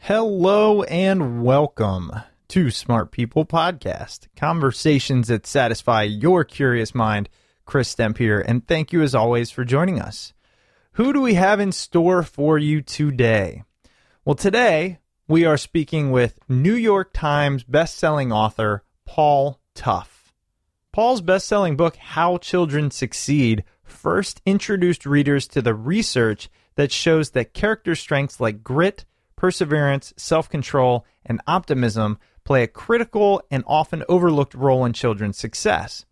Hello and welcome to Smart People Podcast, conversations that satisfy your curious mind. Chris Stemp here, and thank you as always for joining us. Who do we have in store for you today? Well, today we are speaking with New York Times best-selling author Paul Tough. Paul's best-selling book How Children Succeed first introduced readers to the research that shows that character strengths like grit, perseverance, self control, and optimism play a critical and often overlooked role in children's success.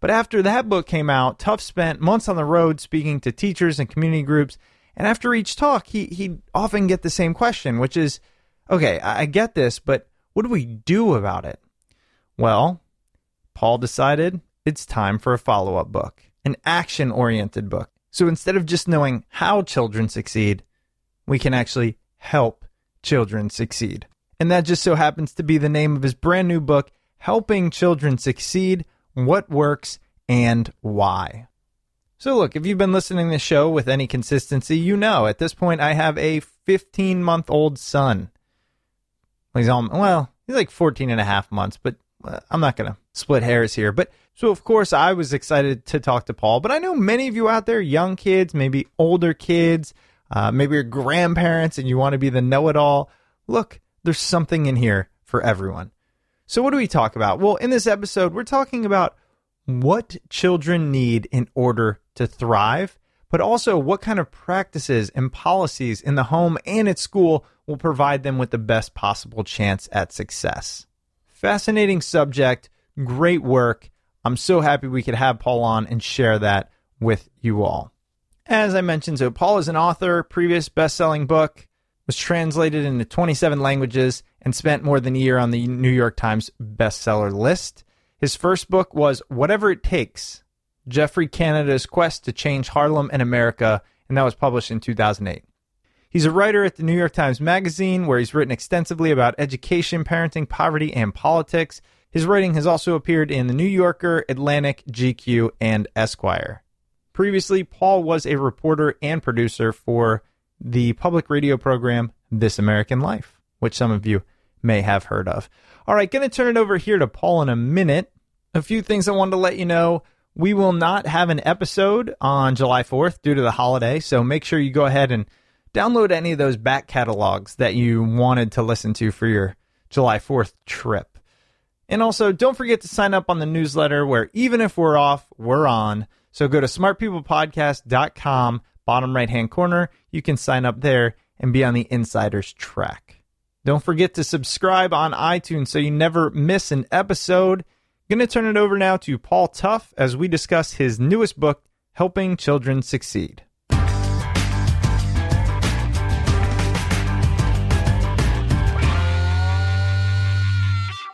But after that book came out, Tough spent months on the road speaking to teachers and community groups. And after each talk, he, he'd often get the same question, which is okay, I, I get this, but what do we do about it? Well, Paul decided it's time for a follow up book, an action oriented book. So instead of just knowing how children succeed, we can actually help children succeed. And that just so happens to be the name of his brand new book, Helping Children Succeed What Works and Why. So, look, if you've been listening to the show with any consistency, you know at this point I have a 15 month old son. He's all, well, he's like 14 and a half months, but uh, I'm not going to split hairs here. But so, of course, I was excited to talk to Paul, but I know many of you out there, young kids, maybe older kids, uh, maybe your grandparents and you want to be the know it all. Look, there's something in here for everyone. So, what do we talk about? Well, in this episode, we're talking about what children need in order to thrive, but also what kind of practices and policies in the home and at school will provide them with the best possible chance at success. Fascinating subject, great work. I'm so happy we could have Paul on and share that with you all. As I mentioned, so Paul is an author, previous best-selling book was translated into 27 languages and spent more than a year on the New York Times bestseller list. His first book was Whatever It Takes, Geoffrey Canada's Quest to Change Harlem and America, and that was published in 2008. He's a writer at the New York Times Magazine, where he's written extensively about education, parenting, poverty, and politics. His writing has also appeared in The New Yorker, Atlantic, GQ, and Esquire. Previously, Paul was a reporter and producer for the public radio program This American Life, which some of you may have heard of. All right, going to turn it over here to Paul in a minute. A few things I wanted to let you know. We will not have an episode on July 4th due to the holiday, so make sure you go ahead and download any of those back catalogs that you wanted to listen to for your July 4th trip. And also, don't forget to sign up on the newsletter where even if we're off, we're on. So go to smartpeoplepodcast.com, bottom right hand corner. You can sign up there and be on the insiders track. Don't forget to subscribe on iTunes so you never miss an episode. Going to turn it over now to Paul Tough as we discuss his newest book, Helping Children Succeed.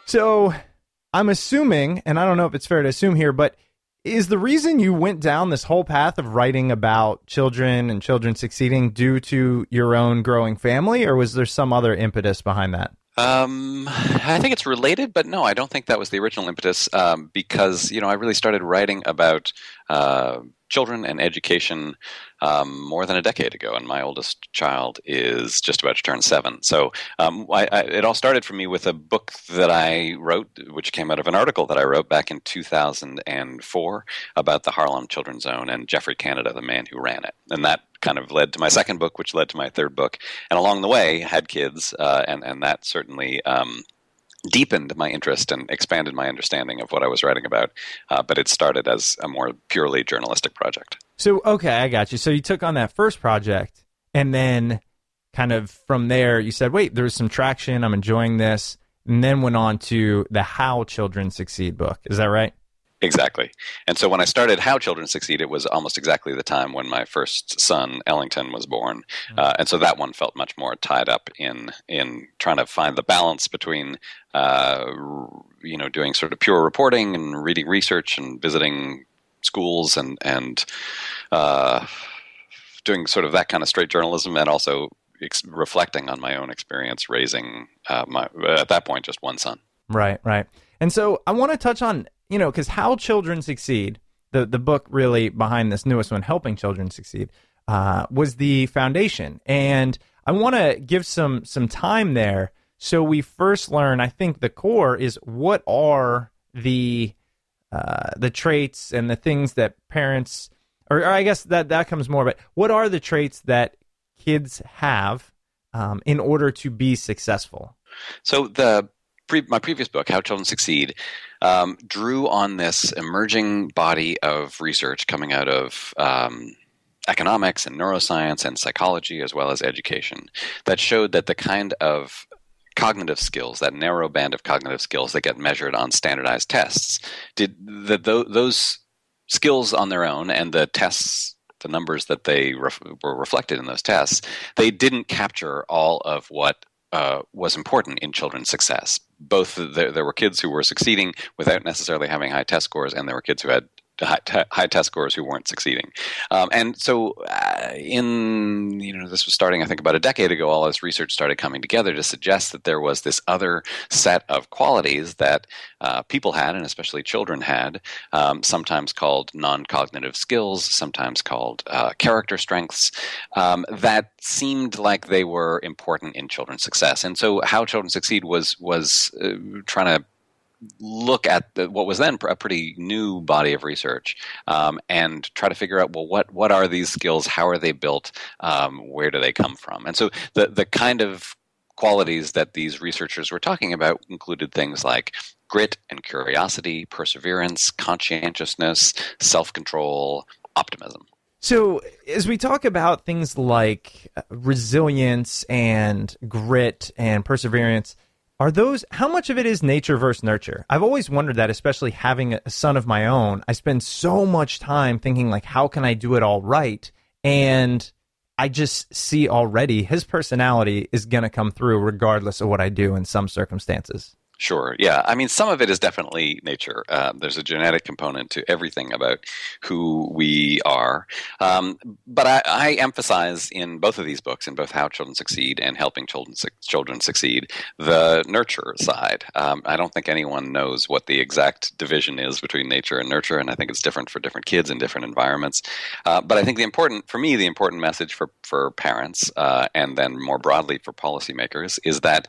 So, I'm assuming, and I don't know if it's fair to assume here, but is the reason you went down this whole path of writing about children and children succeeding due to your own growing family, or was there some other impetus behind that? Um, I think it's related, but no, I don't think that was the original impetus. Um, because you know, I really started writing about uh, children and education um, more than a decade ago, and my oldest child is just about to turn seven. So um, I, I, it all started for me with a book that I wrote, which came out of an article that I wrote back in 2004 about the Harlem Children's Zone and Geoffrey Canada, the man who ran it, and that kind of led to my second book, which led to my third book, and along the way had kids, uh, and and that certainly um, deepened my interest and expanded my understanding of what I was writing about. Uh, but it started as a more purely journalistic project. So, okay, I got you. So you took on that first project, and then kind of from there, you said, wait, there's some traction. I'm enjoying this. And then went on to the How Children Succeed book. Is that right? Exactly. And so when I started How Children Succeed, it was almost exactly the time when my first son, Ellington, was born. Mm-hmm. Uh, and so that one felt much more tied up in, in trying to find the balance between, uh, you know, doing sort of pure reporting and reading research and visiting schools and, and uh, doing sort of that kind of straight journalism and also ex- reflecting on my own experience raising uh, my, at that point, just one son. Right, right. And so I want to touch on you know, because How Children Succeed, the, the book really behind this newest one, Helping Children Succeed, uh, was the foundation. And I want to give some some time there. So we first learn, I think the core is what are the uh, the traits and the things that parents, or, or, I guess that that comes more, but what are the traits that kids have um, in order to be successful? So the pre- my previous book, How Children Succeed, um, drew on this emerging body of research coming out of um, economics and neuroscience and psychology as well as education that showed that the kind of cognitive skills, that narrow band of cognitive skills that get measured on standardized tests, did that those skills on their own and the tests the numbers that they ref- were reflected in those tests, they didn't capture all of what uh, was important in children's success. Both the, there were kids who were succeeding without necessarily having high test scores, and there were kids who had high, high test scores who weren't succeeding. Um, and so, uh, in you know, this was starting, I think, about a decade ago. All this research started coming together to suggest that there was this other set of qualities that uh, people had, and especially children had, um, sometimes called non-cognitive skills, sometimes called uh, character strengths, um, that seemed like they were important in children's success. And so, how children succeed was was uh, trying to look at the, what was then a pretty new body of research um, and try to figure out well what what are these skills? How are they built? Um, where do they come from? And so the the kind of qualities that these researchers were talking about included things like grit and curiosity perseverance conscientiousness self-control optimism. So, as we talk about things like uh, resilience and grit and perseverance, are those how much of it is nature versus nurture? I've always wondered that, especially having a son of my own. I spend so much time thinking like, how can I do it all right? And I just see already his personality is going to come through regardless of what I do in some circumstances. Sure. Yeah. I mean, some of it is definitely nature. Uh, there's a genetic component to everything about who we are. Um, but I, I, emphasize in both of these books, in both How Children Succeed and Helping Children, Children Succeed, the nurture side. Um, I don't think anyone knows what the exact division is between nature and nurture, and I think it's different for different kids in different environments. Uh, but I think the important, for me, the important message for, for parents uh, and then more broadly for policymakers is that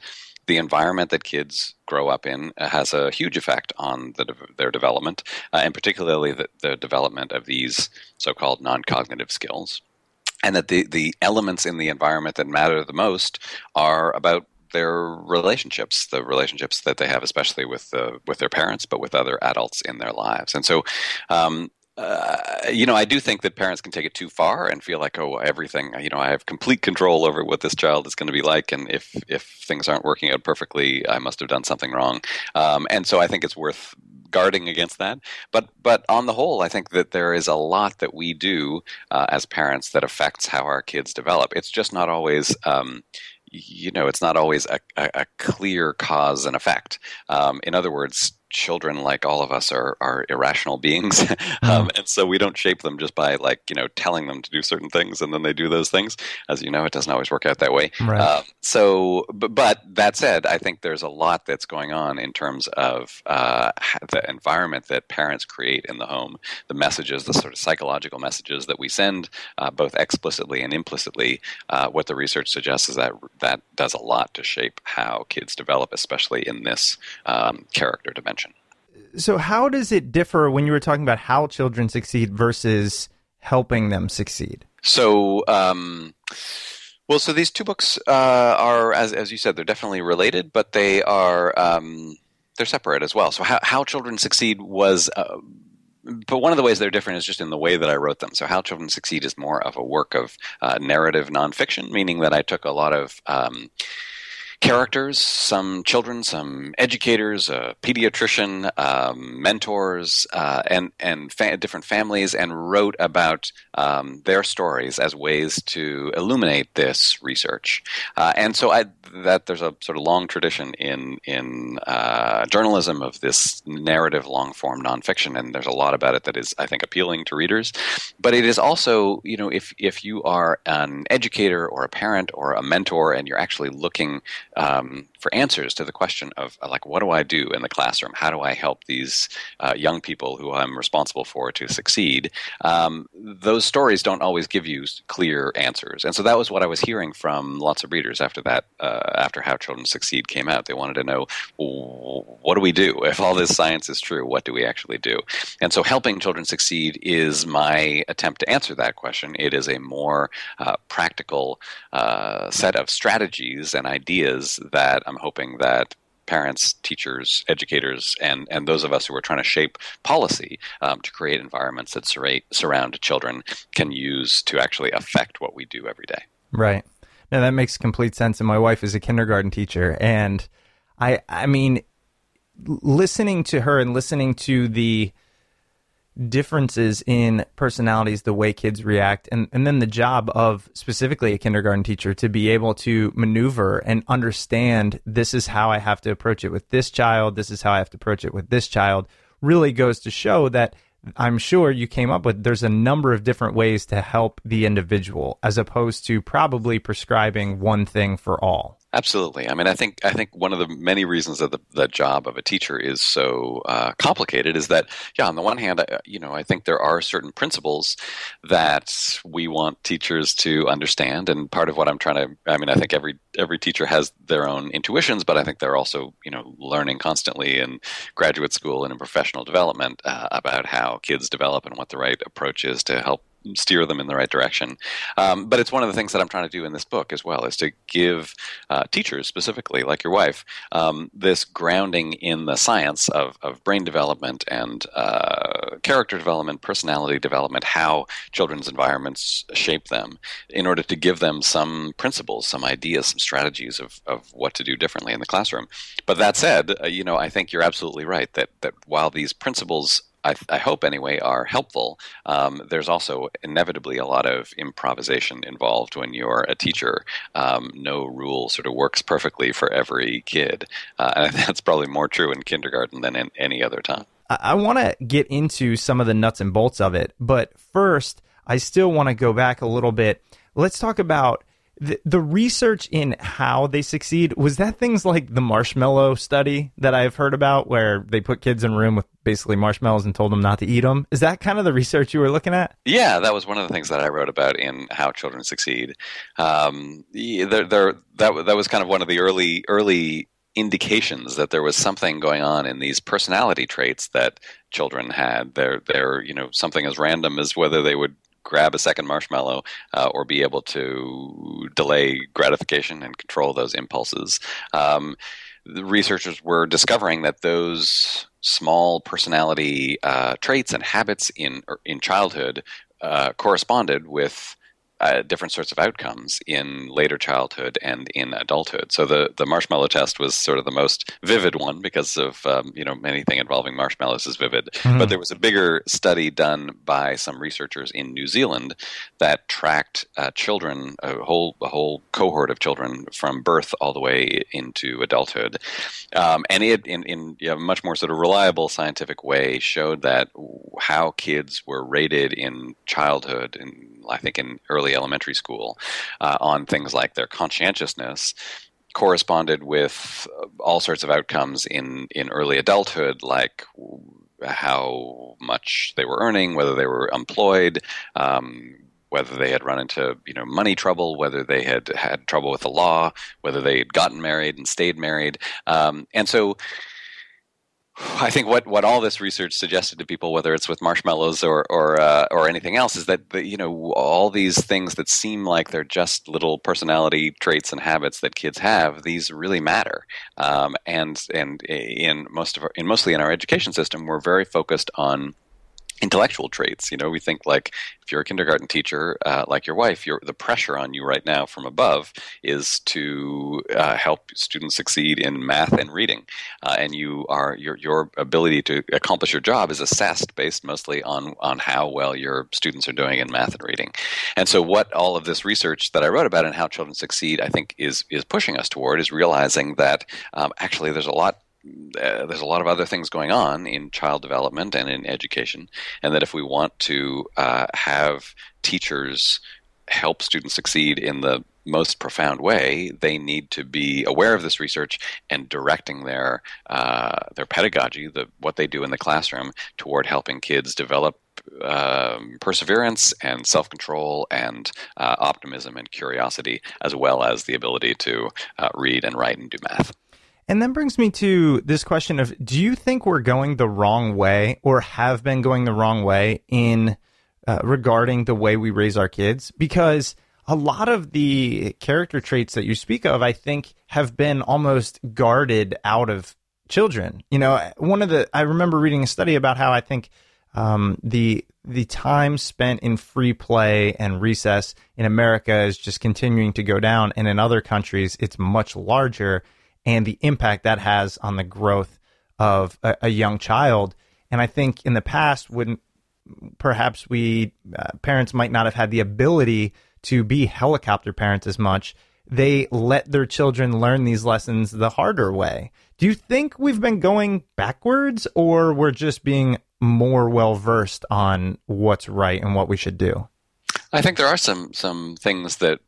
the environment that kids grow up in has a huge effect on the, their development, uh, and particularly the, the development of these so-called non-cognitive skills. And that the, the elements in the environment that matter the most are about their relationships, the relationships that they have, especially with the, with their parents, but with other adults in their lives. And so, um, uh, you know, I do think that parents can take it too far and feel like, oh, everything, you know, I have complete control over what this child is going to be like, and if if things aren't working out perfectly, I must have done something wrong. Um, and so I think it's worth guarding against that. But but on the whole, I think that there is a lot that we do uh, as parents that affects how our kids develop. It's just not always. Um, you know, it's not always a, a, a clear cause and effect. Um, in other words, children, like all of us, are are irrational beings, um, and so we don't shape them just by like you know telling them to do certain things and then they do those things. As you know, it doesn't always work out that way. Right. Um, so, but, but that said, I think there's a lot that's going on in terms of uh, the environment that parents create in the home, the messages, the sort of psychological messages that we send, uh, both explicitly and implicitly. Uh, what the research suggests is that that does a lot to shape how kids develop, especially in this um, character dimension. So, how does it differ when you were talking about how children succeed versus helping them succeed? So, um, well, so these two books uh, are, as as you said, they're definitely related, but they are um, they're separate as well. So, how how children succeed was. Uh, but one of the ways they're different is just in the way that I wrote them. So, How Children Succeed is more of a work of uh, narrative nonfiction, meaning that I took a lot of um, characters, some children, some educators, a pediatrician, um, mentors, uh, and and fa- different families, and wrote about um, their stories as ways to illuminate this research. Uh, and so I, that there's a sort of long tradition in in uh, journalism of this narrative, long form nonfiction, and there's a lot about it that is, I think, appealing to readers. But it is also, you know, if if you are an educator or a parent or a mentor, and you're actually looking um, for answers to the question of uh, like what do I do in the classroom? How do I help these uh, young people who I'm responsible for to succeed? Um, those stories don't always give you clear answers, and so that was what I was hearing from lots of readers after that. Uh, after How Children Succeed came out, they wanted to know what do we do if all this science is true? What do we actually do? And so, helping children succeed is my attempt to answer that question. It is a more uh, practical uh, set of strategies and ideas that I'm hoping that parents, teachers, educators, and, and those of us who are trying to shape policy um, to create environments that surround children can use to actually affect what we do every day. Right. Now that makes complete sense. And my wife is a kindergarten teacher, and I, I mean, listening to her and listening to the differences in personalities, the way kids react, and, and then the job of specifically a kindergarten teacher to be able to maneuver and understand this is how I have to approach it with this child, this is how I have to approach it with this child, really goes to show that I'm sure you came up with there's a number of different ways to help the individual as opposed to probably prescribing one thing for all. Absolutely. I mean, I think I think one of the many reasons that the, the job of a teacher is so uh, complicated is that, yeah, on the one hand, I, you know, I think there are certain principles that we want teachers to understand, and part of what I'm trying to, I mean, I think every every teacher has their own intuitions, but I think they're also, you know, learning constantly in graduate school and in professional development uh, about how kids develop and what the right approach is to help steer them in the right direction. Um, but it's one of the things that I'm trying to do in this book as well, is to give uh, teachers specifically, like your wife, um, this grounding in the science of, of brain development and uh, character development, personality development, how children's environments shape them, in order to give them some principles, some ideas, some strategies of, of what to do differently in the classroom. But that said, uh, you know, I think you're absolutely right that that while these principles I, I, hope anyway, are helpful. Um, there's also inevitably a lot of improvisation involved when you're a teacher. Um, no rule sort of works perfectly for every kid, uh, and that's probably more true in kindergarten than in any other time. I, I want to get into some of the nuts and bolts of it, but first, I still want to go back a little bit. Let's talk about the, the research in how they succeed was that things like the marshmallow study that I've heard about, where they put kids in a room with basically marshmallows and told them not to eat them. Is that kind of the research you were looking at? Yeah, that was one of the things that I wrote about in How Children Succeed. Um, there, there, that that was kind of one of the early early indications that there was something going on in these personality traits that children had. They're, they're, you know, something as random as whether they would grab a second marshmallow uh, or be able to delay gratification and control those impulses. Um, the researchers were discovering that those small personality uh, traits and habits in er, in childhood uh, corresponded with uh, different sorts of outcomes in later childhood and in adulthood. So the, the marshmallow test was sort of the most vivid one because of um, you know anything involving marshmallows is vivid. Mm-hmm. But there was a bigger study done by some researchers in New Zealand that tracked uh, children, a whole a whole cohort of children from birth all the way into adulthood, um, and it in in a much more sort of reliable scientific way showed that how kids were rated in childhood and I think in early elementary school, uh, on things like their conscientiousness corresponded with all sorts of outcomes in, in early adulthood, like how much they were earning, whether they were employed, um, whether they had run into you know money trouble, whether they had had trouble with the law, whether they had gotten married and stayed married, um, and so I think what, what all this research suggested to people, whether it's with marshmallows or or uh, or anything else, is that the, you know all these things that seem like they're just little personality traits and habits that kids have, these really matter. Um, and and in most of our, in mostly in our education system, we're very focused on intellectual traits. You know, we think like if you're a kindergarten teacher, uh, like your wife, the pressure on you right now from above is to uh, help students succeed in math and reading, uh, and you are your your ability to accomplish your job is assessed based mostly on on how well your students are doing in math and reading. And so, what all of this research that I wrote about and how children succeed, I think, is is pushing us toward is realizing that um, actually there's a lot uh, there's a lot of other things going on in child development and in education, and that if we want to uh, have teachers help students succeed in the most profound way, they need to be aware of this research and directing their uh, their pedagogy, the what they do in the classroom, toward helping kids develop um, perseverance and self control and uh, optimism and curiosity, as well as the ability to uh, read and write and do math. And then brings me to this question of do you think we're going the wrong way or have been going the wrong way in uh, regarding the way we raise our kids? Because a lot of the character traits that you speak of, I think, have been almost guarded out of children. You know, one of the, I remember reading a study about how I think um, the the time spent in free play and recess in America is just continuing to go down, and in other countries it's much larger and the impact that has on the growth of a, a young child. And I think in the past, when perhaps we uh, parents might not have had the ability to be helicopter parents as much, they let their children learn these lessons the harder way. Do you think we've been going backwards, or we're just being more well versed on what's right and what we should do? I think there are some some things that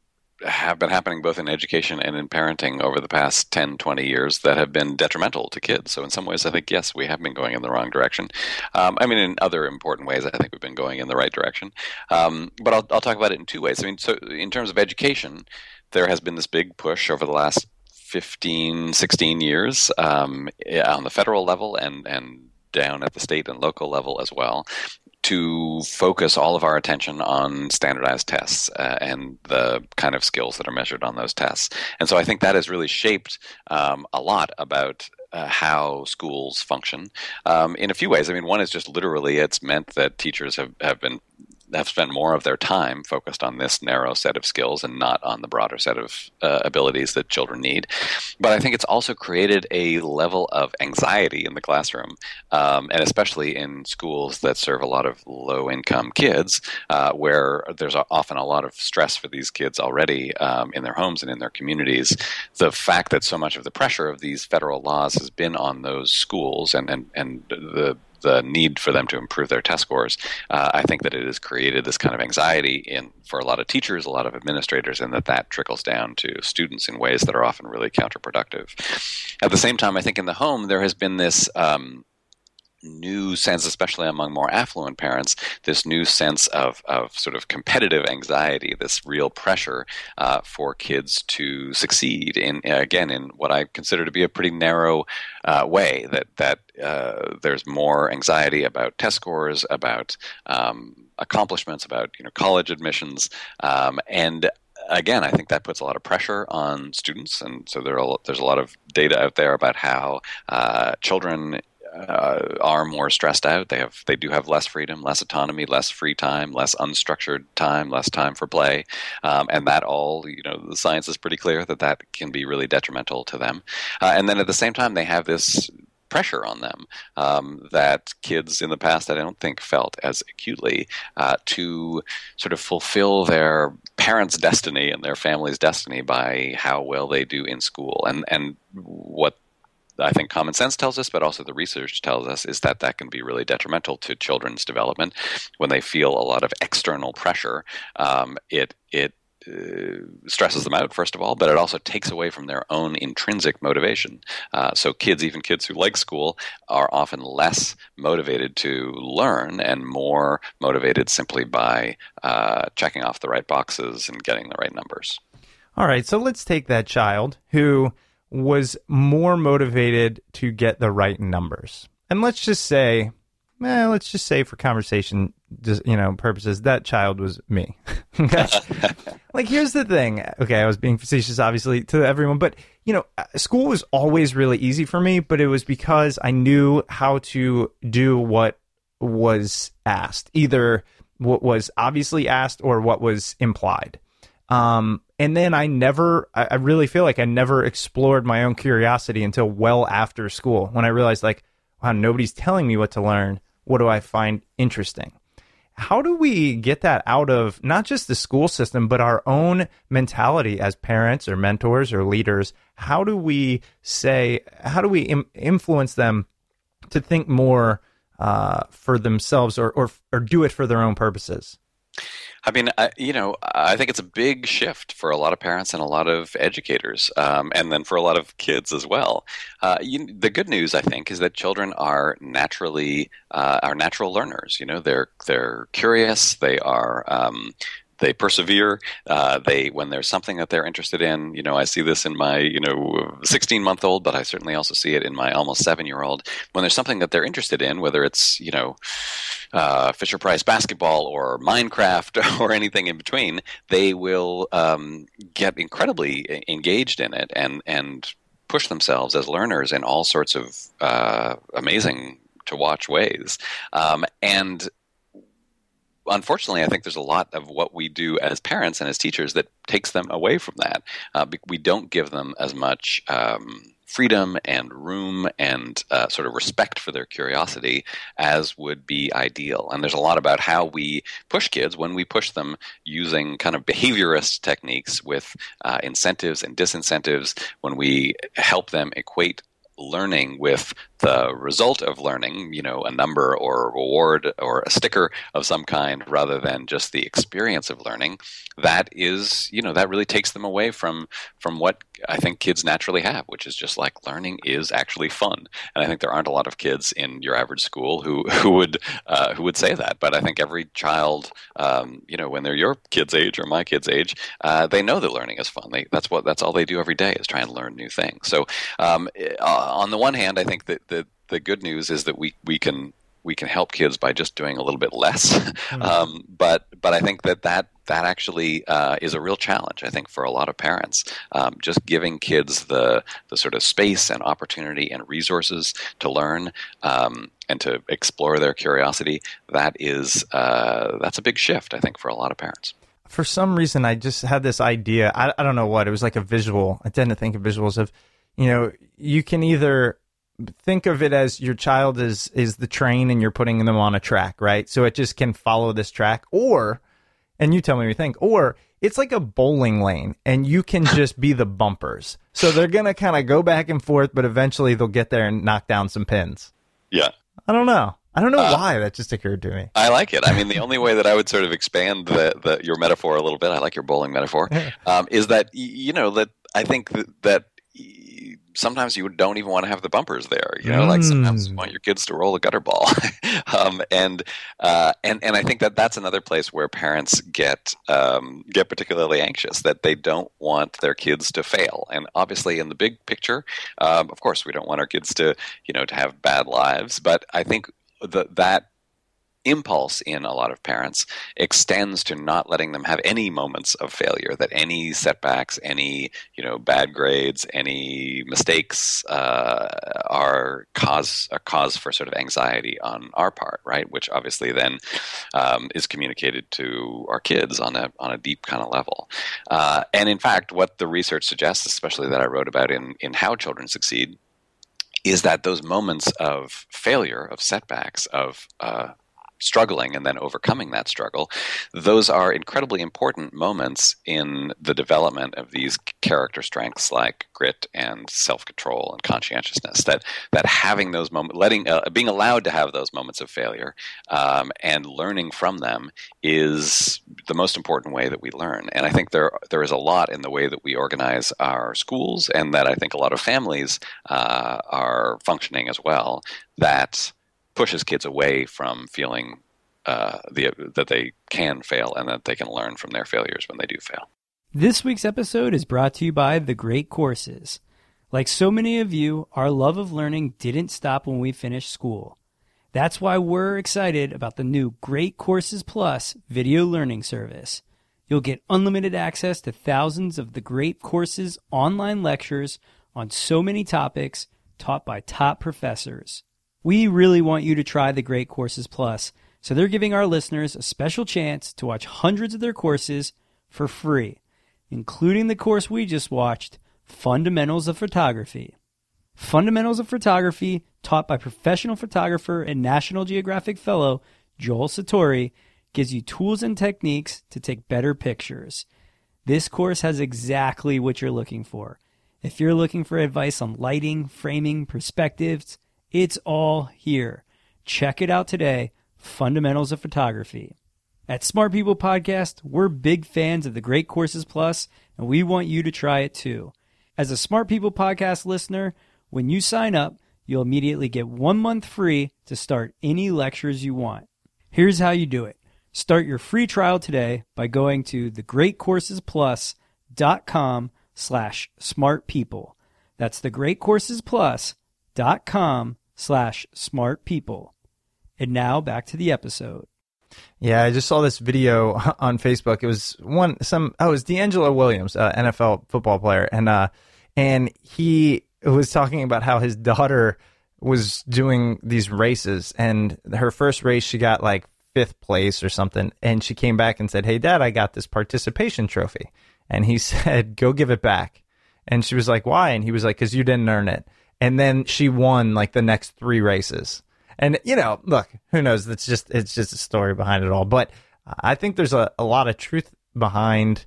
have been happening both in education and in parenting over the past 10, 20 years that have been detrimental to kids. So, in some ways, I think, yes, we have been going in the wrong direction. Um, I mean, in other important ways, I think we've been going in the right direction. Um, but I'll, I'll talk about it in two ways. I mean, so in terms of education, there has been this big push over the last 15, 16 years um, on the federal level and, and down at the state and local level as well to focus all of our attention on standardized tests uh, and the kind of skills that are measured on those tests. And so I think that has really shaped um, a lot about uh, how schools function um, in a few ways. I mean, one is just literally it's meant that teachers have, have been have spent more of their time focused on this narrow set of skills and not on the broader set of uh, abilities that children need. But I think it's also created a level of anxiety in the classroom, um, and especially in schools that serve a lot of low income kids, uh, where there's often a lot of stress for these kids already um, in their homes and in their communities. The fact that so much of the pressure of these federal laws has been on those schools and, and, and the the need for them to improve their test scores, uh, I think that it has created this kind of anxiety in for a lot of teachers, a lot of administrators, and that that trickles down to students in ways that are often really counterproductive. At the same time, I think in the home there has been this. Um, new sense, especially among more affluent parents, this new sense of, of sort of competitive anxiety, this real pressure uh, for kids to succeed in again in what I consider to be a pretty narrow uh, way. That that uh, there's more anxiety about test scores, about um, accomplishments, about you know college admissions, um, and again, I think that puts a lot of pressure on students, and so there are, there's a lot of data out there about how uh, children uh, are more stressed out. They have they do have less freedom, less autonomy, less free time, less unstructured time, less time for play, um, and that all you know the science is pretty clear that that can be really detrimental to them. Uh, and then at the same time, they have this pressure on them um, that kids in the past I don't think felt as acutely uh, to sort of fulfill their parents' destiny and their family's destiny by how well they do in school and and what I think common sense tells us, but also the research tells us, is that that can be really detrimental to children's development when they feel a lot of external pressure. Um, it it uh, stresses them out first of all, but it also takes away from their own intrinsic motivation. Uh, so kids, even kids who like school, are often less motivated to learn and more motivated simply by uh, checking off the right boxes and getting the right numbers. All right, so let's take that child who was more motivated to get the right numbers. And let's just say, eh, let's just say for conversation, just, you know, purposes, that child was me. like, here's the thing. Okay, I was being facetious, obviously, to everyone, but you know, school was always really easy for me, but it was because I knew how to do what was asked, either what was obviously asked or what was implied. Um, and then I never, I, really feel like I never explored my own curiosity until well after school when I realized, like, wow, nobody's telling me what to learn. What do I find interesting? How do we get that out of not just the school system, but our own mentality as parents or mentors or leaders? How do we say, how do we Im- influence them to think more uh, for themselves or, or, or do it for their own purposes? I mean, I, you know, I think it's a big shift for a lot of parents and a lot of educators, um, and then for a lot of kids as well. Uh, you, the good news, I think, is that children are naturally uh, are natural learners. You know, they're they're curious. They are um, they persevere. Uh, they when there's something that they're interested in, you know, I see this in my you know 16 month old, but I certainly also see it in my almost seven year old. When there's something that they're interested in, whether it's you know uh, Fisher Price basketball or Minecraft or anything in between, they will um, get incredibly engaged in it and and push themselves as learners in all sorts of uh, amazing to watch ways. Um, and unfortunately, I think there's a lot of what we do as parents and as teachers that takes them away from that. Uh, we don't give them as much. Um, freedom and room and uh, sort of respect for their curiosity as would be ideal. And there's a lot about how we push kids when we push them using kind of behaviorist techniques with uh, incentives and disincentives, when we help them equate learning with the result of learning, you know, a number or a reward or a sticker of some kind rather than just the experience of learning, that is, you know, that really takes them away from from what I think kids naturally have, which is just like learning is actually fun. And I think there aren't a lot of kids in your average school who who would uh, who would say that. But I think every child, um, you know, when they're your kid's age or my kid's age, uh, they know that learning is fun. They, that's what that's all they do every day is try and learn new things. So um, uh, on the one hand, I think that the the good news is that we we can we can help kids by just doing a little bit less. Mm-hmm. Um, but but I think that that that actually uh, is a real challenge. I think for a lot of parents, um, just giving kids the the sort of space and opportunity and resources to learn um, and to explore their curiosity. That is uh, that's a big shift. I think for a lot of parents for some reason I just had this idea. I, I don't know what it was like a visual. I tend to think of visuals of, you know, you can either think of it as your child is is the train and you're putting them on a track, right? So it just can follow this track or and you tell me what you think, or it's like a bowling lane and you can just be the bumpers. So they're going to kind of go back and forth, but eventually they'll get there and knock down some pins. Yeah. I don't know. I don't know uh, why that just occurred to me. I like it. I mean, the only way that I would sort of expand the, the your metaphor a little bit, I like your bowling metaphor, um, is that you know that I think that, that sometimes you don't even want to have the bumpers there. You know, mm. like sometimes you want your kids to roll a gutter ball, um, and uh, and and I think that that's another place where parents get um, get particularly anxious that they don't want their kids to fail. And obviously, in the big picture, um, of course, we don't want our kids to you know to have bad lives. But I think that that impulse in a lot of parents extends to not letting them have any moments of failure that any setbacks any you know bad grades any mistakes uh, are cause a cause for sort of anxiety on our part right? Which obviously then um, is communicated to our kids on a on a deep kind of level. Uh, and in fact what the research suggests especially that I wrote about in in how children succeed is that those moments of failure, of setbacks, of uh, struggling and then overcoming that struggle, those are incredibly important moments in the development of these character strengths like grit and self-control and conscientiousness. That that having those moments, letting, uh, being allowed to have those moments of failure um, and learning from them is the most important way that we learn. And I think there there is a lot in the way that we organize our schools, and that I think a lot of families uh, are functioning as well. That pushes kids away from feeling uh, the, that they can fail and that they can learn from their failures when they do fail. This week's episode is brought to you by The Great Courses. Like so many of you, our love of learning didn't stop when we finished school. That's why we're excited about the new Great Courses Plus video learning service. You'll get unlimited access to thousands of the Great Courses online lectures on so many topics taught by top professors. We really want you to try the Great Courses Plus, so they're giving our listeners a special chance to watch hundreds of their courses for free, including the course we just watched, Fundamentals of Photography. Fundamentals of Photography, taught by professional photographer and National Geographic fellow Joel Sartore, gives you tools and techniques to take better pictures. This course has exactly what you're looking for. If you're looking for advice on lighting, framing, perspectives, it's all here. Check it out today Fundamentals of Photography. At Smart People Podcast, we're big fans of the Great Courses Plus, and we want you to try it too. As a Smart People Podcast listener, when you sign up, you'll immediately get one month free to start any lectures you want. Here's how you do it. Start your free trial today by going to thegreatcoursesplus.com slash smartpeople. That's thegreatcoursesplus.com slash smart people. And now back to the episode. Yeah, I just saw this video on Facebook. It was one some oh, it was DeAngelo Williams, uh, NFL football player, and uh, and he was talking about how his daughter was doing these races, and her first race she got like fifth place or something, and she came back and said, "Hey, Dad, I got this participation trophy," and he said, "Go give it back," and she was like, "Why?" And he was like, "Because you didn't earn it." And then she won like the next three races. And you know, look, who knows? It's just it's just a story behind it all. But I think there's a, a lot of truth behind.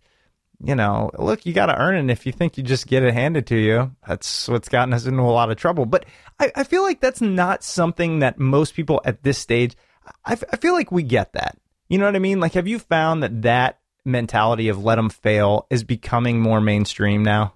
You know, look, you got to earn it. If you think you just get it handed to you, that's what's gotten us into a lot of trouble. But I, I feel like that's not something that most people at this stage. I, I feel like we get that. You know what I mean? Like, have you found that that mentality of let them fail is becoming more mainstream now?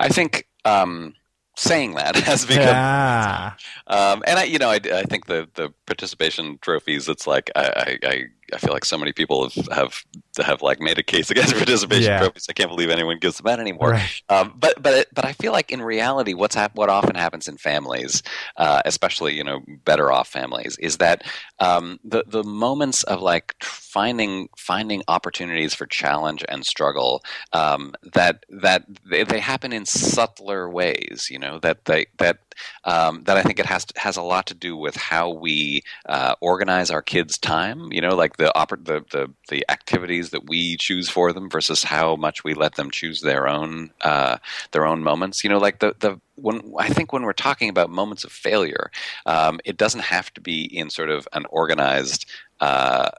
I think um, saying that has become yeah. um, and I you know I, I think the the participation trophies it's like I, I I feel like so many people have have have like made a case against participation yeah. trophies. I can't believe anyone gives them out anymore. Right. Um, but but but I feel like in reality, what's hap- what often happens in families, uh, especially you know better off families, is that um, the the moments of like finding finding opportunities for challenge and struggle um, that that they, they, happen in subtler ways. You know that they that um, that I think it has to, has a lot to do with how we uh, organize our kids' time. You know, like the, oper- the the the activities that we choose for them versus how much we let them choose their own uh, their own moments. You know, like the the when I think when we're talking about moments of failure, um, it doesn't have to be in sort of an organized. Uh,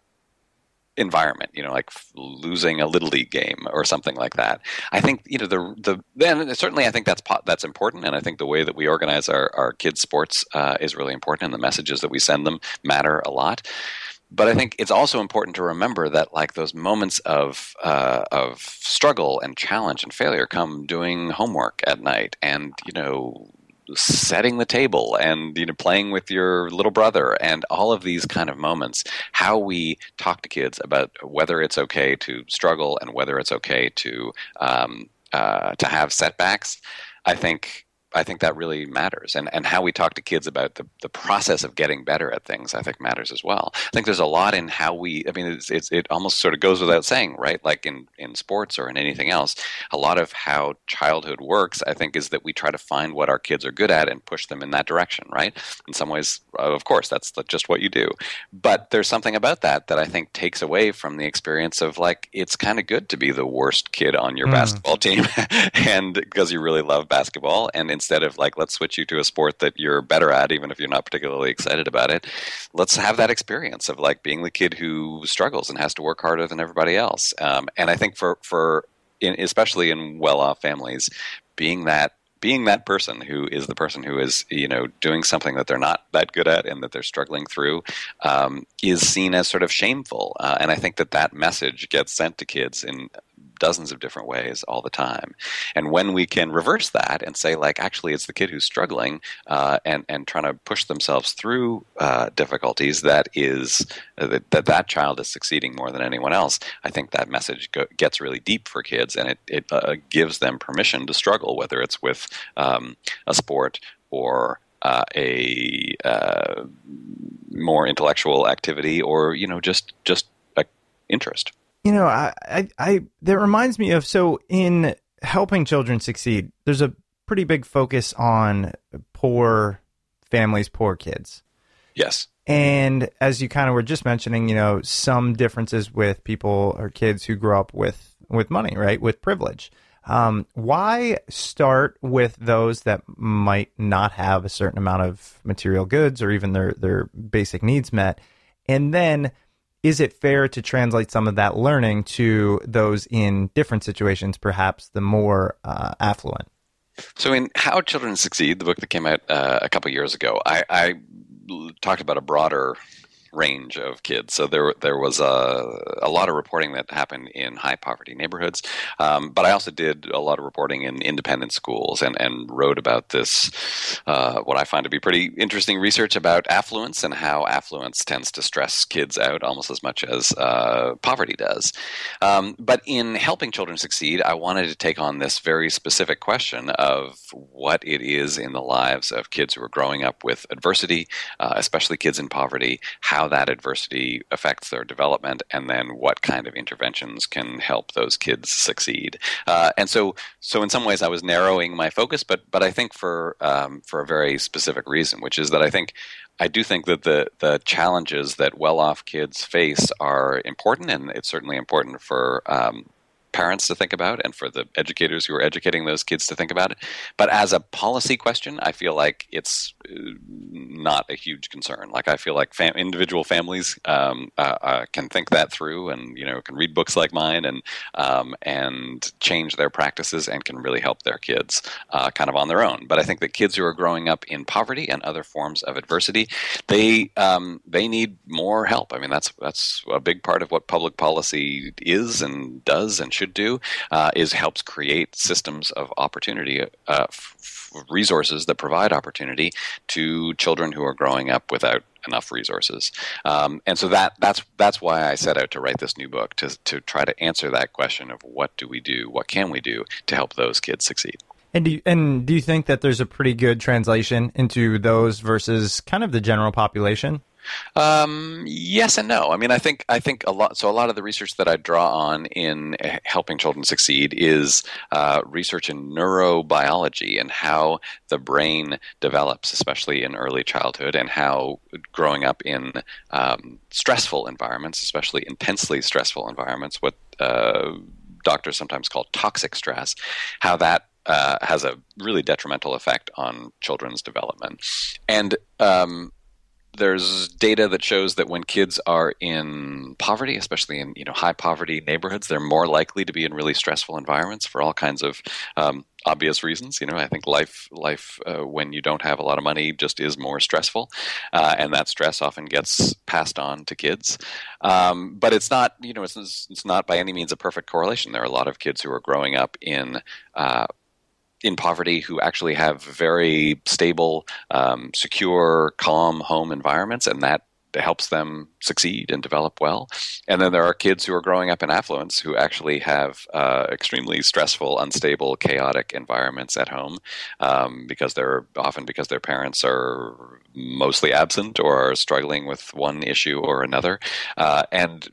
environment, you know, like losing a little league game or something like that. I think you know the the then certainly I think that's that's important, and I think the way that we organize our our kids' sports uh, is really important, and the messages that we send them matter a lot. But I think it's also important to remember that like those moments of uh, of struggle and challenge and failure come doing homework at night, and you know setting the table and you know playing with your little brother and all of these kind of moments. How we talk to kids about whether it's okay to struggle and whether it's okay to um, uh, to have setbacks i think I think that really matters, and and how we talk to kids about the the process of getting better at things, I think matters as well. I think there's a lot in how we. I mean, it's, it's it almost sort of goes without saying, right? Like in in sports or in anything else, a lot of how childhood works, I think, is that we try to find what our kids are good at and push them in that direction, right? In some ways, of course, that's just what you do. But there's something about that that I think takes away from the experience of like it's kind of good to be the worst kid on your mm. basketball team, and because you really love basketball, and instead of like let's switch you to a sport that you're better at, even if you're not particularly excited about it, let's have that experience of like being the kid who struggles and has to work harder than everybody else. Um, and I think for for in, especially in well-off families, being that being that person who is the person who is you know doing something that they're not that good at and that they're struggling through um, is seen as sort of shameful uh, and i think that that message gets sent to kids in dozens of different ways all the time. And when we can reverse that and say, like, actually, it's the kid who's struggling uh, and and trying to push themselves through uh, difficulties, that is uh, that, that that child is succeeding more than anyone else. I think that message go, gets really deep for kids, and it it uh, gives them permission to struggle, whether it's with um, a sport or uh, a uh, more intellectual activity or you know just just interest. You know, I, I, I, that reminds me of so in helping children succeed, there's a pretty big focus on poor families, poor kids. Yes. And as you kind of were just mentioning, you know, some differences with people or kids who grow up with with money, right, with privilege. Um, why start with those that might not have a certain amount of material goods or even their their basic needs met, and then is it fair to translate some of that learning to those in different situations, perhaps the more uh, affluent? So, in How Children Succeed, the book that came out uh, a couple years ago, I, I talked about a broader range of kids. So there there was a, a lot of reporting that happened in high poverty neighborhoods, um, but I also did a lot of reporting in independent schools and, and wrote about this uh, what I find to be pretty interesting research about affluence and how affluence tends to stress kids out almost as much as uh, poverty does. Um, but in helping children succeed, I wanted to take on this very specific question of what it is in the lives of kids who are growing up with adversity, uh, especially kids in poverty, how how that adversity affects their development, and then what kind of interventions can help those kids succeed. Uh, and so, so in some ways, I was narrowing my focus, but but I think for um, for a very specific reason, which is that I think I do think that the the challenges that well off kids face are important, and it's certainly important for um, parents to think about and for the educators who are educating those kids to think about it. But as a policy question, I feel like it's uh, not a huge concern. Like I feel like fam- individual families um, uh, uh, can think that through, and you know can read books like mine and um, and change their practices and can really help their kids uh, kind of on their own. But I think that kids who are growing up in poverty and other forms of adversity, they um, they need more help. I mean that's that's a big part of what public policy is and does and should should do uh, is helps create systems of opportunity, uh, f- resources that provide opportunity to children who are growing up without enough resources. Um, and so that that's that's why I set out to write this new book to to try to answer that question of what do we do, what can we do to help those kids succeed. And do you, and do you think that there's a pretty good translation into those versus kind of the general population? Um, yes and no. I mean, I think I think a lot. So a lot of the research that I draw on in helping children succeed is uh, research in neurobiology and how the brain develops, especially in early childhood, and how growing up in um, stressful environments, especially intensely stressful environments, what uh, doctors sometimes call toxic stress, how that uh, has a really detrimental effect on children's development. And um, there's data that shows that when kids are in poverty, especially in you know high poverty neighborhoods, they're more likely to be in really stressful environments for all kinds of um, obvious reasons. You know, I think life life uh, when you don't have a lot of money just is more stressful, uh, and that stress often gets passed on to kids. Um, but it's not you know it's it's not by any means a perfect correlation. There are a lot of kids who are growing up in uh, in poverty who actually have very stable, um, secure, calm home environments, and that helps them succeed and develop well. And then there are kids who are growing up in affluence who actually have uh, extremely stressful, unstable, chaotic environments at home um, because they're often because their parents are mostly absent or are struggling with one issue or another. Uh, and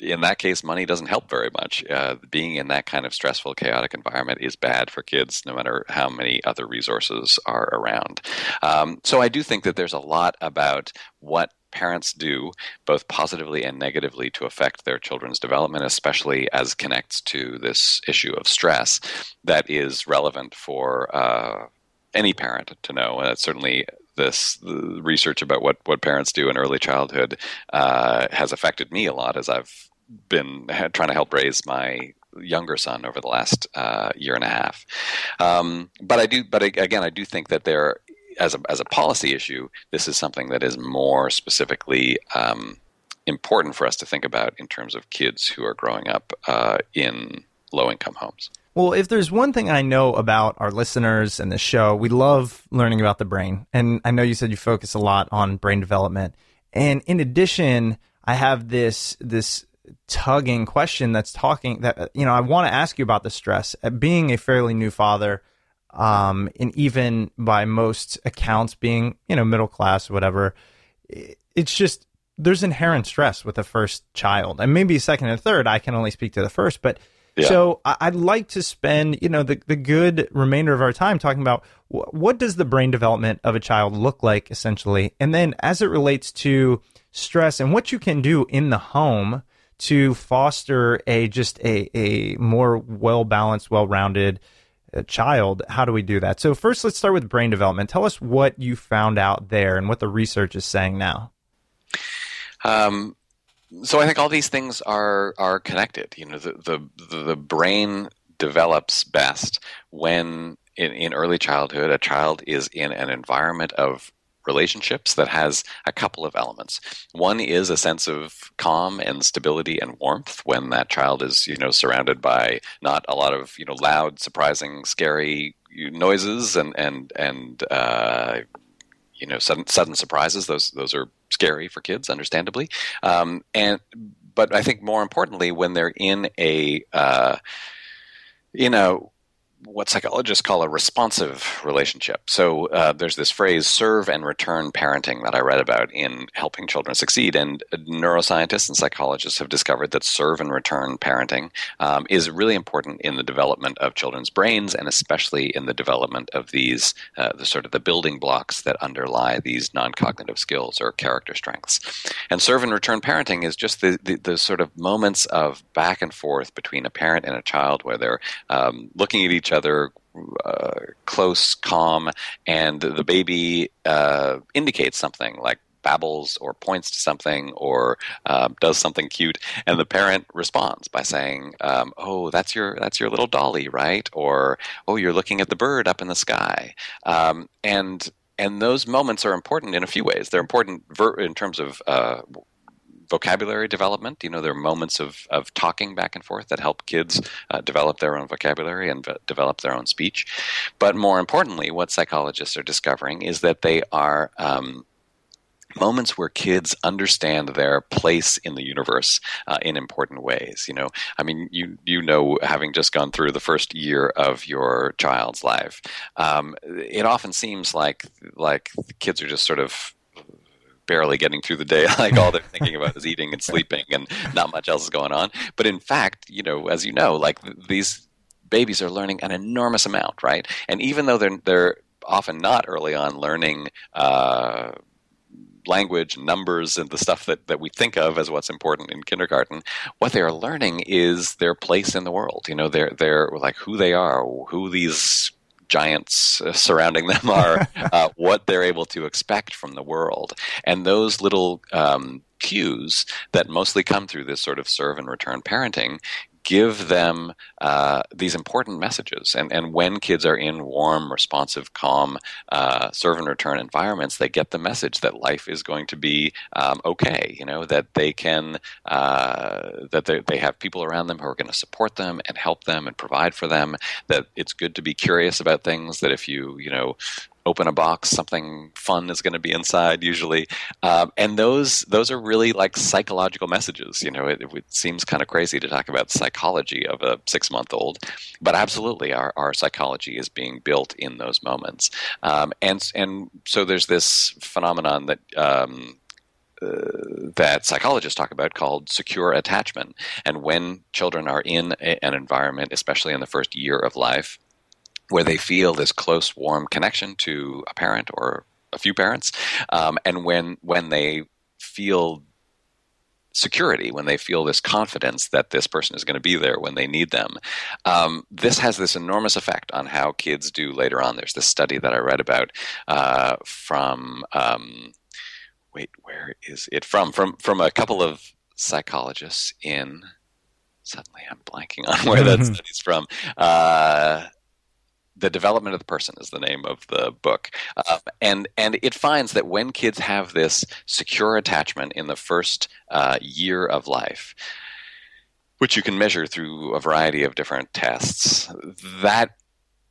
in that case, money doesn't help very much. Uh, being in that kind of stressful, chaotic environment is bad for kids, no matter how many other resources are around. Um, so I do think that there's a lot about what parents do, both positively and negatively, to affect their children's development, especially as connects to this issue of stress, that is relevant for uh, any parent to know. And certainly this research about what, what parents do in early childhood uh, has affected me a lot as I've been trying to help raise my younger son over the last uh, year and a half. Um, but I do, but again, I do think that there, as a as a policy issue, this is something that is more specifically. Um, important for us to think about in terms of kids who are growing up uh, in low income homes. Well, if there's one thing I know about our listeners and the show, we love learning about the brain. And I know you said you focus a lot on brain development. And in addition, I have this this tugging question that's talking that you know I want to ask you about the stress. Uh, being a fairly new father um and even by most accounts being you know middle class or whatever it's just there's inherent stress with the first child. And maybe second and third I can only speak to the first but yeah. so I'd like to spend you know the the good remainder of our time talking about what does the brain development of a child look like essentially? And then as it relates to stress and what you can do in the home to foster a just a, a more well balanced, well rounded uh, child, how do we do that? So first, let's start with brain development. Tell us what you found out there and what the research is saying now. Um, so I think all these things are are connected. You know, the the the brain develops best when in, in early childhood a child is in an environment of relationships that has a couple of elements. One is a sense of calm and stability and warmth when that child is, you know, surrounded by not a lot of, you know, loud, surprising, scary noises and and and uh, you know sudden sudden surprises. Those those are scary for kids, understandably. Um, and but I think more importantly, when they're in a uh, you know what psychologists call a responsive relationship. So uh, there's this phrase serve and return parenting that I read about in helping children succeed. And neuroscientists and psychologists have discovered that serve and return parenting um, is really important in the development of children's brains and especially in the development of these, uh, the sort of the building blocks that underlie these non cognitive skills or character strengths. And serve and return parenting is just the, the, the, sort of moments of back and forth between a parent and a child where they're um, looking at each each other uh, close, calm, and the baby uh, indicates something like babbles or points to something or uh, does something cute, and the parent responds by saying, um, "Oh, that's your that's your little dolly, right?" Or, "Oh, you're looking at the bird up in the sky," um, and and those moments are important in a few ways. They're important ver- in terms of uh, vocabulary development. You know, there are moments of, of talking back and forth that help kids uh, develop their own vocabulary and v- develop their own speech. But more importantly, what psychologists are discovering is that they are um, moments where kids understand their place in the universe uh, in important ways. You know, I mean, you you know, having just gone through the first year of your child's life, um, it often seems like like kids are just sort of barely getting through the day. Like all they're thinking about is eating and sleeping, and not much else is going on. But in fact, you know, as you know, like these babies are learning an enormous amount, right? And even though they're they're often not early on learning. Uh, language numbers and the stuff that, that we think of as what's important in kindergarten what they are learning is their place in the world you know they're they're like who they are who these giants uh, surrounding them are, uh, what they're able to expect from the world. And those little um, cues that mostly come through this sort of serve and return parenting give them uh, these important messages. And, and when kids are in warm, responsive, calm, uh, serve and return environments, they get the message that life is going to be um, okay. You know that they can uh, that they, they have people around them who are going to support them and help them and provide for them. That it's good to be curious about things. That if you you know open a box, something fun is going to be inside usually, um, and those those are really like psychological messages. You know, it, it seems kind of crazy to talk about psychology of a six month old, but absolutely, our, our psychology is being built in those moments, um, and and so there's this phenomenon that. Um, uh, that psychologists talk about called secure attachment. And when children are in a, an environment, especially in the first year of life, where they feel this close, warm connection to a parent or a few parents, um, and when when they feel security, when they feel this confidence that this person is going to be there when they need them. Um, this has this enormous effect on how kids do later on. There's this study that I read about uh, from um, wait, where is it from? From from a couple of psychologists in. Suddenly, I'm blanking on where that study's from. Uh, the development of the person is the name of the book. Uh, and and it finds that when kids have this secure attachment in the first uh, year of life which you can measure through a variety of different tests that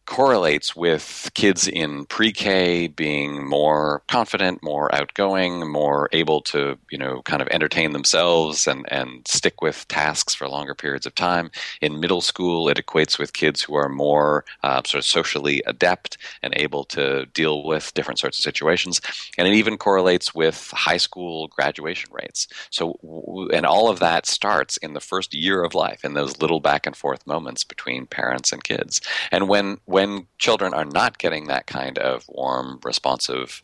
correlates with kids in pre-K being more confident, more outgoing, more able to, you know, kind of entertain themselves and, and stick with tasks for longer periods of time. In middle school, it equates with kids who are more uh, sort of socially adept and able to deal with different sorts of situations. And it even correlates with high school graduation rates. So, and all of that starts in the first year of life in those little back and forth moments between parents and kids. And when when children are not getting that kind of warm, responsive,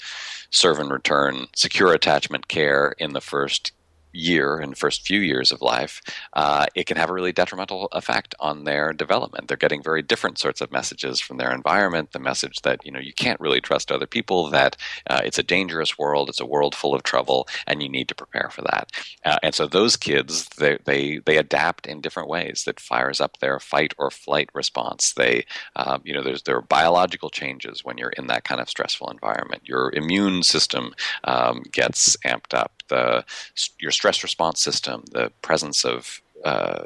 serve and return, secure attachment care in the first year and first few years of life, uh, it can have a really detrimental effect on their development. They're getting very different sorts of messages from their environment. The message that you know you can't really trust other people, that uh, it's a dangerous world, it's a world full of trouble, and you need to prepare for that. Uh, and so those kids, they, they they adapt in different ways that fires up their fight or flight response. They, um, you know, there's there are biological changes when you're in that kind of stressful environment. Your immune system um, gets amped up. The your stress response system, the presence of uh,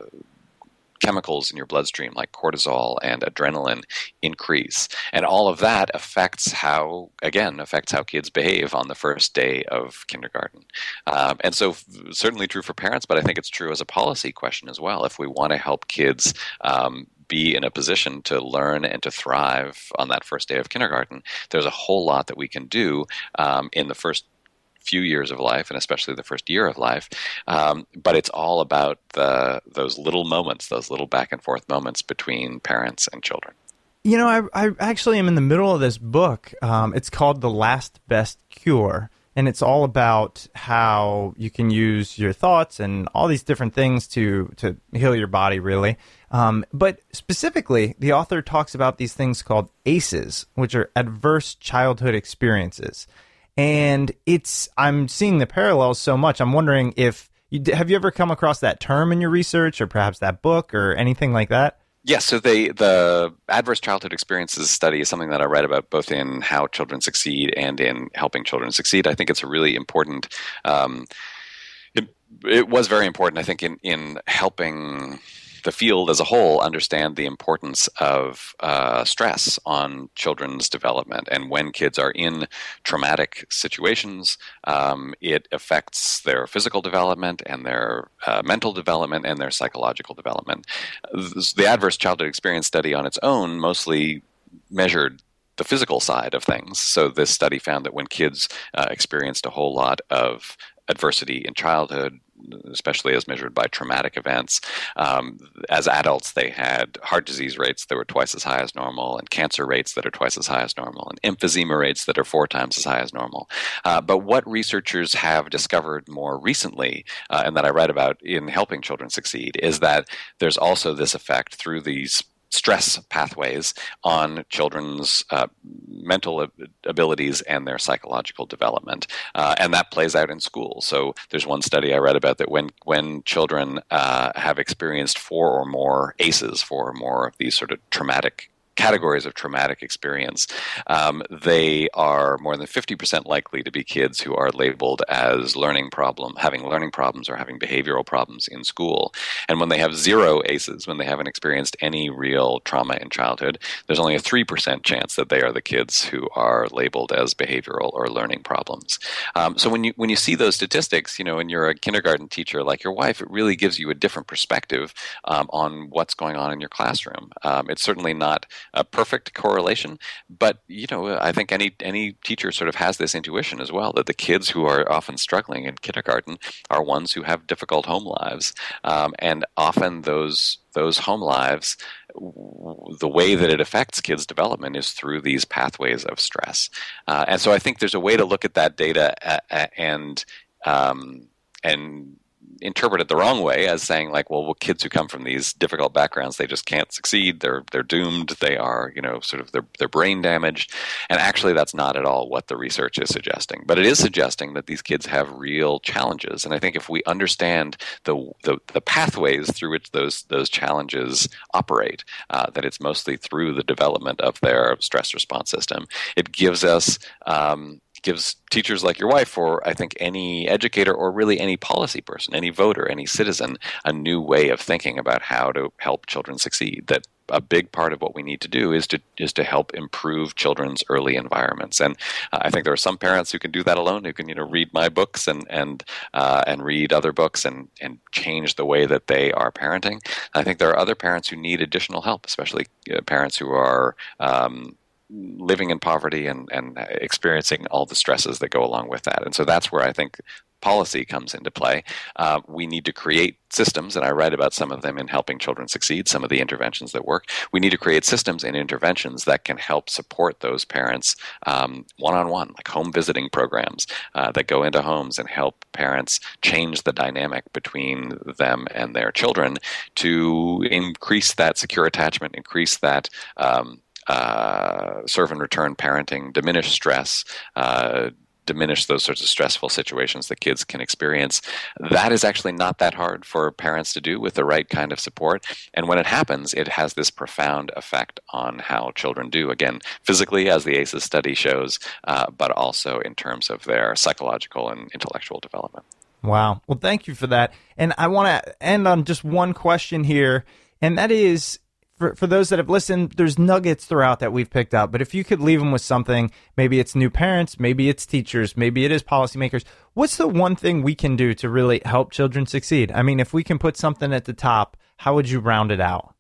chemicals in your bloodstream like cortisol and adrenaline increase. And all of that affects how again affects how kids behave on the first day of kindergarten. Um, and so certainly true for parents but i think it's true as a policy question as well. If we want to help kids um, be in a position to learn and to thrive on that first day of kindergarten there's a whole lot that we can do um, in the first few years of life, and especially the first year of life. Um, but it's all about the those little moments, those little back and forth moments between parents and children. You know, I, I actually am in the middle of this book. Um, it's called The Last Best Cure. And it's all about how you can use your thoughts and all these different things to, to heal your body, really. Um, but specifically, the author talks about these things called ACEs, which are adverse childhood experiences and it's I'm seeing the parallels so much. I'm wondering if you, have you ever come across that term in your research, or perhaps that book, or anything like that. Yes, so they, the adverse childhood experiences study is something that I write about both in how children succeed and in helping children succeed. I think it's a really important. Um, it, it was very important, I think, in in helping the field as a whole understand the importance of uh, stress on children's development. And when kids are in traumatic situations, um, it affects their physical development and their uh, mental development and their psychological development. The Adverse Childhood Experience Study on its own mostly measured the physical side of things. So this study found that when kids uh, experienced a whole lot of adversity in childhood, especially as measured by traumatic events. Um, as adults, they had heart disease rates that were twice as high as normal, and cancer rates that are twice as high as normal, and emphysema rates that are four times as high as normal. Uh, but what researchers have discovered more recently, uh, and that I write about in helping children succeed, is that there's also this effect through these stress pathways on children's uh, mental abilities and their psychological development, uh, and that plays out in school. So there's one study I read about that when when children uh, have experienced four or more ACEs, four or more of these sort of traumatic categories of traumatic experience, um, they are more than 50% likely to be kids who are labeled as learning problem, having learning problems or having behavioral problems in school. And when they have zero ACEs, when they haven't experienced any real trauma in childhood, there's only a 3% chance that they are the kids who are labeled as behavioral or learning problems. Um, so when you when you see those statistics, you know, and you're a kindergarten teacher like your wife, it really gives you a different perspective um, on what's going on in your classroom. Um, it's certainly not a perfect correlation, but you know, I think any any teacher sort of has this intuition as well that the kids who are often struggling in kindergarten are ones who have difficult home lives, um, and often those those home lives, the way that it affects kids' development is through these pathways of stress. Uh, and so I think there's a way to look at that data and um, and interpret it the wrong way as saying like well, well kids who come from these difficult backgrounds they just can't succeed. They're they're doomed. They are you know sort of their their brain damaged. And actually that's not at all what the research is suggesting. But it is suggesting that these kids have real challenges. And i think if we understand the the, the pathways through which those those challenges operate uh, that it's mostly through the development of their stress response system it gives us um, gives teachers like your wife, or I think any educator, or really any policy person, any voter, any citizen, a new way of thinking about how to help children succeed. That a big part of what we need to do is to is to help improve children's early environments. And uh, I think there are some parents who can do that alone, who can you know read my books and and uh, and read other books and and change the way that they are parenting. I think there are other parents who need additional help, especially uh, parents who are um, living in poverty and, and experiencing all the stresses that go along with that. And so that's where I think policy comes into play. Uh, we need to create systems, and I write about some of them in Helping Children Succeed, some of the interventions that work. We need to create systems and interventions that can help support those parents one on one, like home visiting programs uh, that go into homes and help parents change the dynamic between them and their children to increase that secure attachment, increase that. Um, uh, serve and return parenting, diminish stress, uh, diminish those sorts of stressful situations that kids can experience. That is actually not that hard for parents to do with the right kind of support. And when it happens, it has this profound effect on how children do. Again, physically, as the ACEs study shows, uh, but also in terms of their psychological and intellectual development. Wow. Well, thank you for that. And I want to end on just one question here, and that is for, for those that have listened, there's nuggets throughout that we've picked up. But if you could leave them with something, maybe it's new parents, maybe it's teachers, maybe it is policymakers. What's the one thing we can do to really help children succeed? I mean, if we can put something at the top, how would you round it out?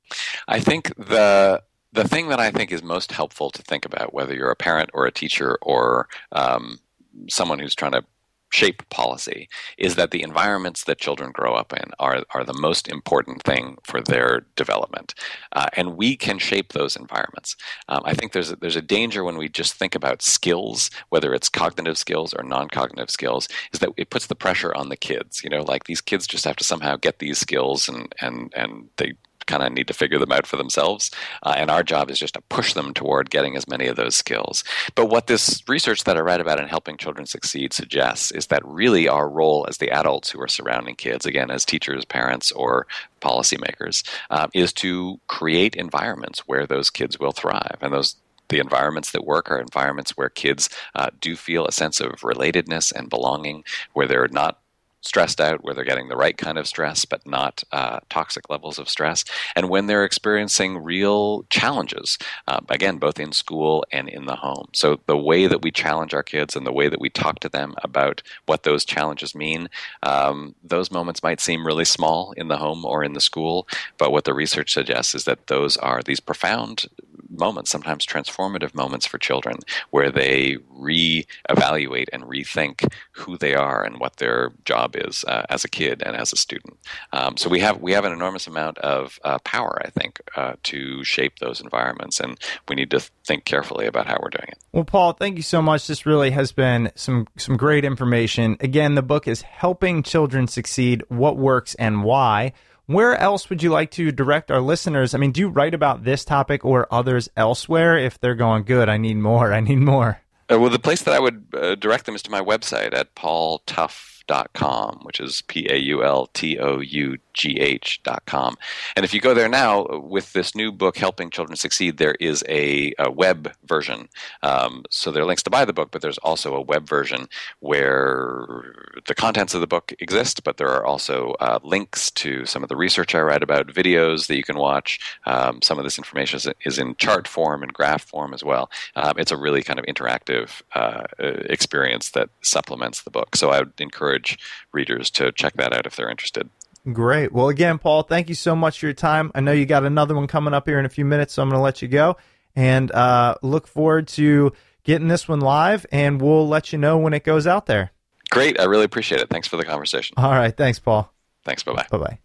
I think the the thing that I think is most helpful to think about, whether you're a parent or a teacher or um, someone who's trying to shape policy is that the environments that children grow up in are, are the most important thing for their development. Uh, and we can shape those environments. Um, I think there's a, there's a danger when we just think about skills, whether it's cognitive skills or non cognitive skills, is that it puts the pressure on the kids. You know, like these kids just have to somehow get these skills and, and, and they kind of need to figure them out for themselves. Uh, and our job is just to push them toward getting as many of those skills. But what this research that I read about in helping children succeed suggests is that really our role as the adults who are surrounding kids, again, as teachers, parents, or policymakers, uh, is to create environments where those kids will thrive. And those the environments that work are environments where kids uh, do feel a sense of relatedness and belonging, where they're not stressed out, where they're getting the right kind of stress, but not uh, toxic levels of stress, and when they're experiencing real challenges, uh, again, both in school and in the home. So the way that we challenge our kids and the way that we talk to them about what those challenges mean, um, those moments might seem really small in the home or in the school, but what the research suggests is that those are these profound moments, sometimes transformative moments for children, where they re-evaluate and rethink who they are and what their job is uh, as a kid and as a student. Um, so we have we have an enormous amount of uh, power, I think, uh, to shape those environments, and we need to think carefully about how we're doing it. Well, Paul, thank you so much. This really has been some some great information. Again, the book is Helping Children Succeed: What Works and Why. Where else would you like to direct our listeners? I mean, do you write about this topic or others elsewhere if they're going, good, I need more, I need more? Uh, well, the place that I would uh, direct them is to my website at paultough.com, which is P A U L T O U gh.com. And if you go there now, with this new book, Helping Children Succeed, there is a, a web version. Um, so there are links to buy the book, but there's also a web version where the contents of the book exist, but there are also uh, links to some of the research I write about, videos that you can watch. Um, some of this information is, is, in chart form and graph form as well. Um, it's a really kind of interactive uh, experience that supplements the book. So I would encourage readers to check that out if they're interested. Great. Well, again, Paul, thank you so much for your time. I know you got another one coming up here in a few minutes, so I'm going to let you go and uh, look forward to getting this one live, and we'll let you know when it goes out there. Great. I really appreciate it. Thanks for the conversation. All right. Thanks, Paul. Thanks. Bye bye. Bye bye.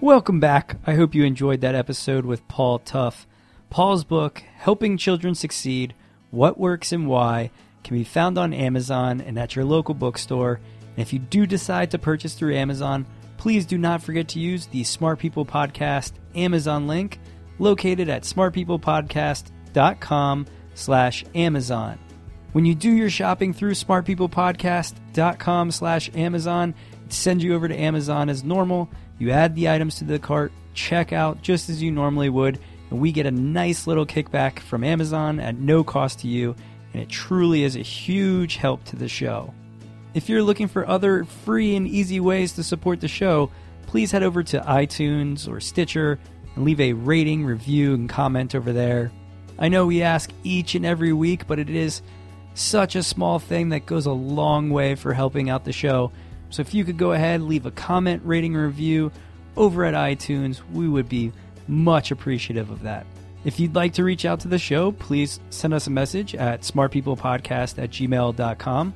Welcome back. I hope you enjoyed that episode with Paul Tough. Paul's book, Helping Children Succeed What Works and Why, can be found on Amazon and at your local bookstore. And if you do decide to purchase through Amazon, please do not forget to use the Smart People Podcast Amazon link located at smartpeoplepodcast.com slash Amazon. When you do your shopping through smartpeoplepodcast.com slash Amazon, it sends you over to Amazon as normal. You add the items to the cart, check out just as you normally would, and we get a nice little kickback from Amazon at no cost to you, and it truly is a huge help to the show. If you're looking for other free and easy ways to support the show, please head over to iTunes or Stitcher and leave a rating, review, and comment over there. I know we ask each and every week, but it is such a small thing that goes a long way for helping out the show. So if you could go ahead, and leave a comment, rating, review over at iTunes, we would be much appreciative of that. If you'd like to reach out to the show, please send us a message at smartpeoplepodcast at gmail.com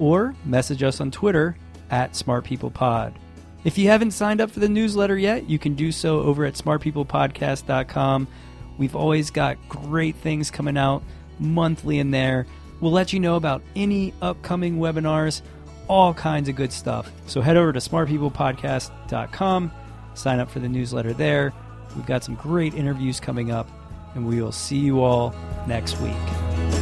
or message us on Twitter at smartpeoplepod. If you haven't signed up for the newsletter yet, you can do so over at smartpeoplepodcast.com. We've always got great things coming out monthly in there. We'll let you know about any upcoming webinars, all kinds of good stuff. So head over to smartpeoplepodcast.com, sign up for the newsletter there. We've got some great interviews coming up, and we will see you all next week.